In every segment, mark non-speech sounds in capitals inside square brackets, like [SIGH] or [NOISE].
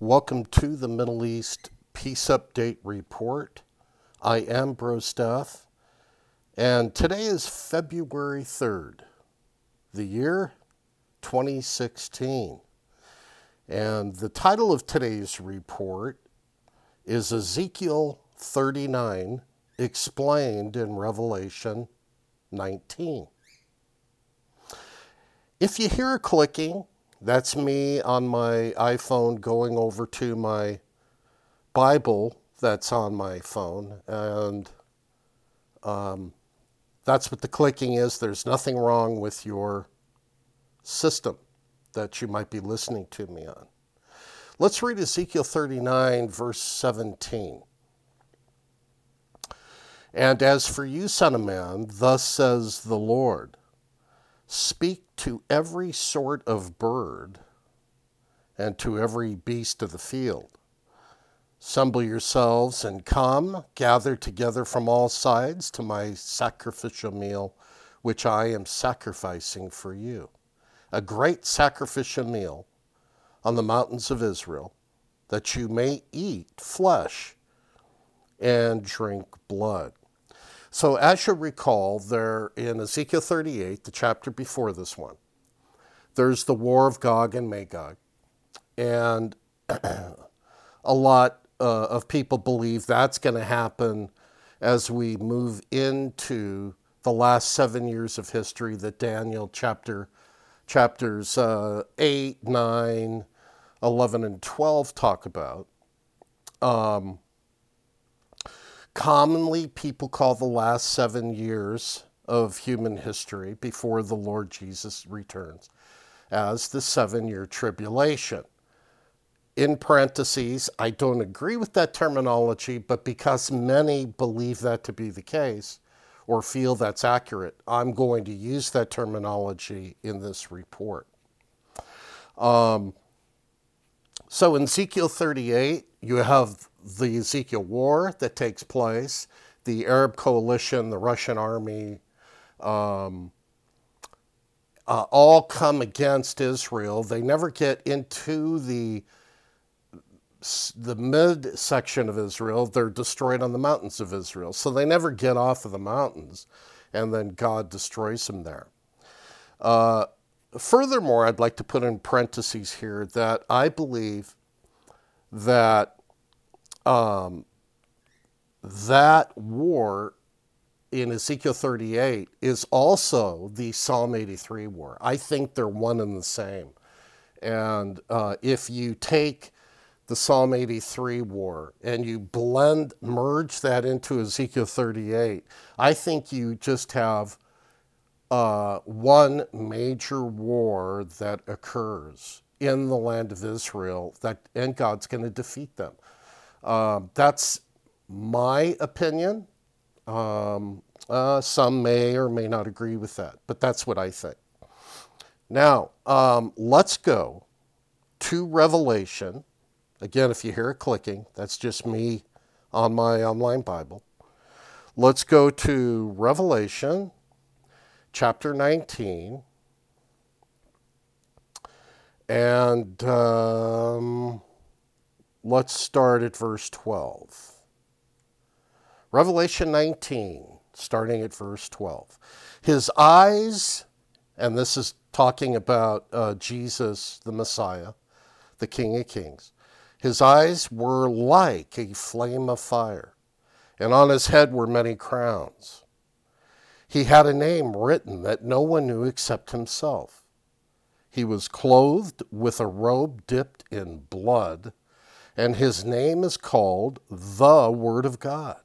Welcome to the Middle East Peace Update Report. I am Bro Stef, and today is February 3rd, the year 2016. And the title of today's report is Ezekiel 39 explained in Revelation 19. If you hear a clicking, that's me on my iPhone going over to my Bible that's on my phone. And um, that's what the clicking is. There's nothing wrong with your system that you might be listening to me on. Let's read Ezekiel 39, verse 17. And as for you, Son of Man, thus says the Lord Speak to every sort of bird and to every beast of the field. Assemble yourselves and come, gather together from all sides to my sacrificial meal, which I am sacrificing for you. A great sacrificial meal on the mountains of Israel, that you may eat flesh and drink blood. So, as you recall, there in Ezekiel 38, the chapter before this one, there's the war of Gog and Magog. And [CLEARS THROAT] a lot uh, of people believe that's going to happen as we move into the last seven years of history that Daniel chapter chapters uh, 8, 9, 11, and 12 talk about. Um, commonly people call the last seven years of human history before the Lord Jesus returns as the seven year tribulation. In parentheses, I don't agree with that terminology, but because many believe that to be the case or feel that's accurate, I'm going to use that terminology in this report. Um, so in Ezekiel 38, you have the Ezekiel War that takes place, the Arab coalition, the Russian army, um, uh, all come against Israel. They never get into the the mid section of Israel. They're destroyed on the mountains of Israel, so they never get off of the mountains, and then God destroys them there. Uh, furthermore, I'd like to put in parentheses here that I believe that um, that war in Ezekiel 38 is also the Psalm 83 war. I think they're one and the same. And uh, if you take the Psalm 83 war and you blend, merge that into Ezekiel 38, I think you just have uh, one major war that occurs in the land of Israel that, and God's going to defeat them. Um, that's my opinion. Um, uh, some may or may not agree with that, but that's what I think. Now, um, let's go to Revelation. Again, if you hear it clicking, that's just me on my online Bible. Let's go to Revelation chapter 19. And um, Let's start at verse 12. Revelation 19, starting at verse 12. His eyes, and this is talking about uh, Jesus, the Messiah, the King of Kings, his eyes were like a flame of fire, and on his head were many crowns. He had a name written that no one knew except himself. He was clothed with a robe dipped in blood and his name is called the Word of God.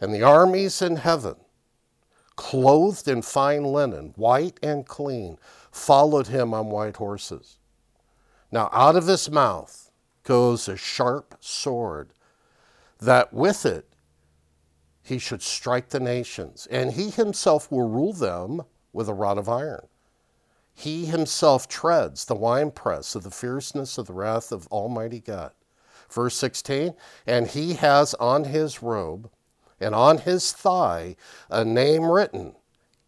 And the armies in heaven, clothed in fine linen, white and clean, followed him on white horses. Now out of his mouth goes a sharp sword, that with it he should strike the nations, and he himself will rule them with a rod of iron. He himself treads the winepress of the fierceness of the wrath of Almighty God. Verse 16, and he has on his robe and on his thigh a name written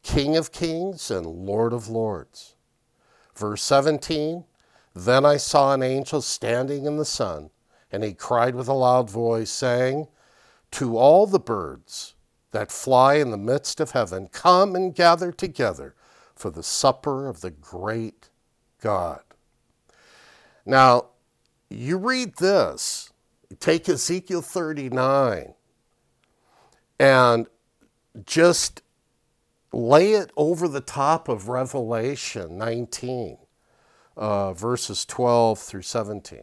King of Kings and Lord of Lords. Verse 17, Then I saw an angel standing in the sun, and he cried with a loud voice, saying, To all the birds that fly in the midst of heaven, come and gather together for the supper of the great God. Now, you read this, take Ezekiel 39, and just lay it over the top of Revelation 19 uh, verses 12 through 17.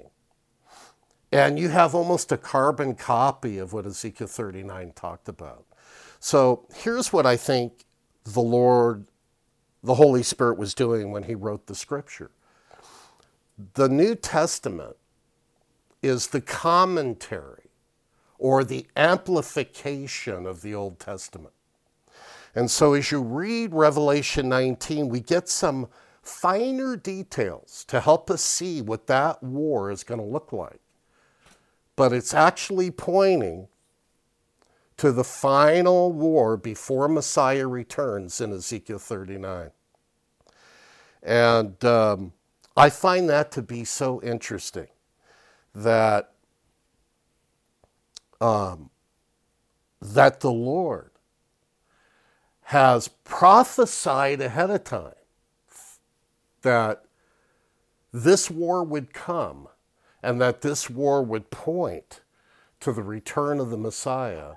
And you have almost a carbon copy of what Ezekiel 39 talked about. So here's what I think the Lord, the Holy Spirit, was doing when he wrote the scripture. The New Testament is the commentary or the amplification of the Old Testament. And so as you read Revelation 19, we get some finer details to help us see what that war is going to look like. But it's actually pointing to the final war before Messiah returns in Ezekiel 39. And um, I find that to be so interesting that um, that the Lord has prophesied ahead of time that this war would come and that this war would point to the return of the Messiah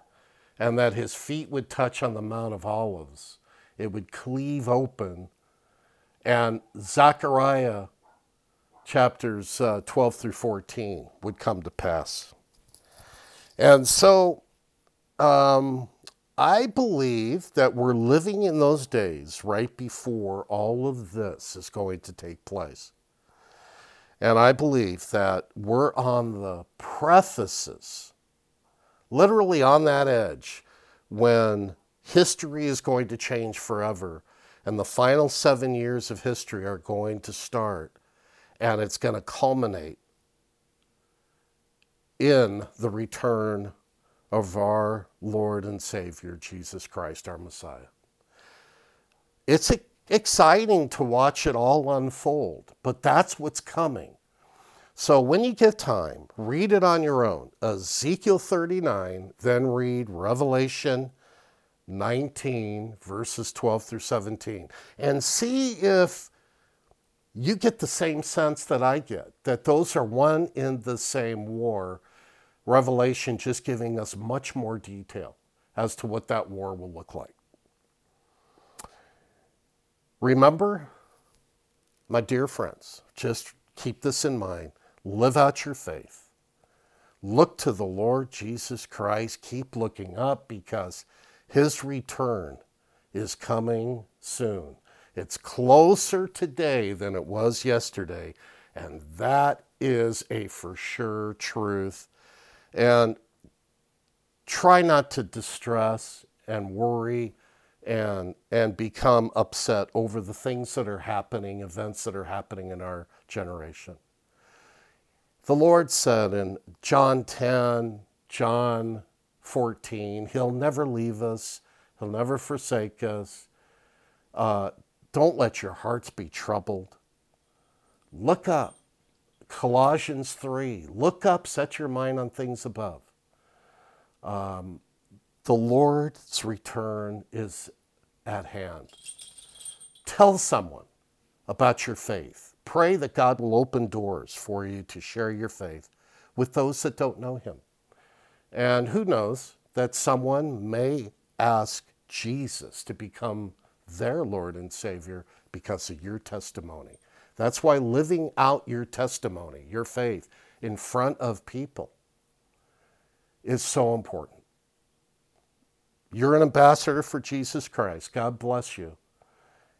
and that his feet would touch on the Mount of Olives. It would cleave open. And Zechariah chapters uh, 12 through 14 would come to pass. And so um, I believe that we're living in those days right before all of this is going to take place. And I believe that we're on the prefaces, literally on that edge, when history is going to change forever and the final seven years of history are going to start and it's going to culminate in the return of our Lord and Savior, Jesus Christ, our Messiah. It's exciting to watch it all unfold, but that's what's coming. So when you get time, read it on your own. Ezekiel 39, then read Revelation 19, verses 12 through 17, and see if you get the same sense that I get that those are one in the same war Revelation just giving us much more detail as to what that war will look like. Remember, my dear friends, just keep this in mind. Live out your faith. Look to the Lord Jesus Christ. Keep looking up because his return is coming soon. It's closer today than it was yesterday, and that is a for sure truth and try not to distress and worry and and become upset over the things that are happening, events that are happening in our generation. The Lord said in John 10, John 14, He'll never leave us, He'll never forsake us. Uh, don't let your hearts be troubled. Look up. Colossians 3 look up, set your mind on things above. Um, the Lord's return is at hand. Tell someone about your faith. Pray that God will open doors for you to share your faith with those that don't know Him. And who knows that someone may ask Jesus to become their Lord and Savior because of your testimony. That's why living out your testimony, your faith, in front of people is so important. You're an ambassador for Jesus Christ. God bless you.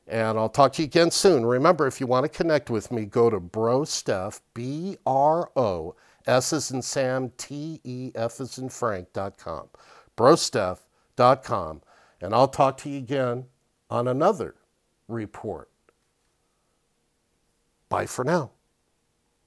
And I'll talk to you again soon. Remember, if you want to connect with me, go to BroStef, B R O S as in Sam, T E F as in Frank.com. BroStef.com. And I'll talk to you again on another report. Bye for now.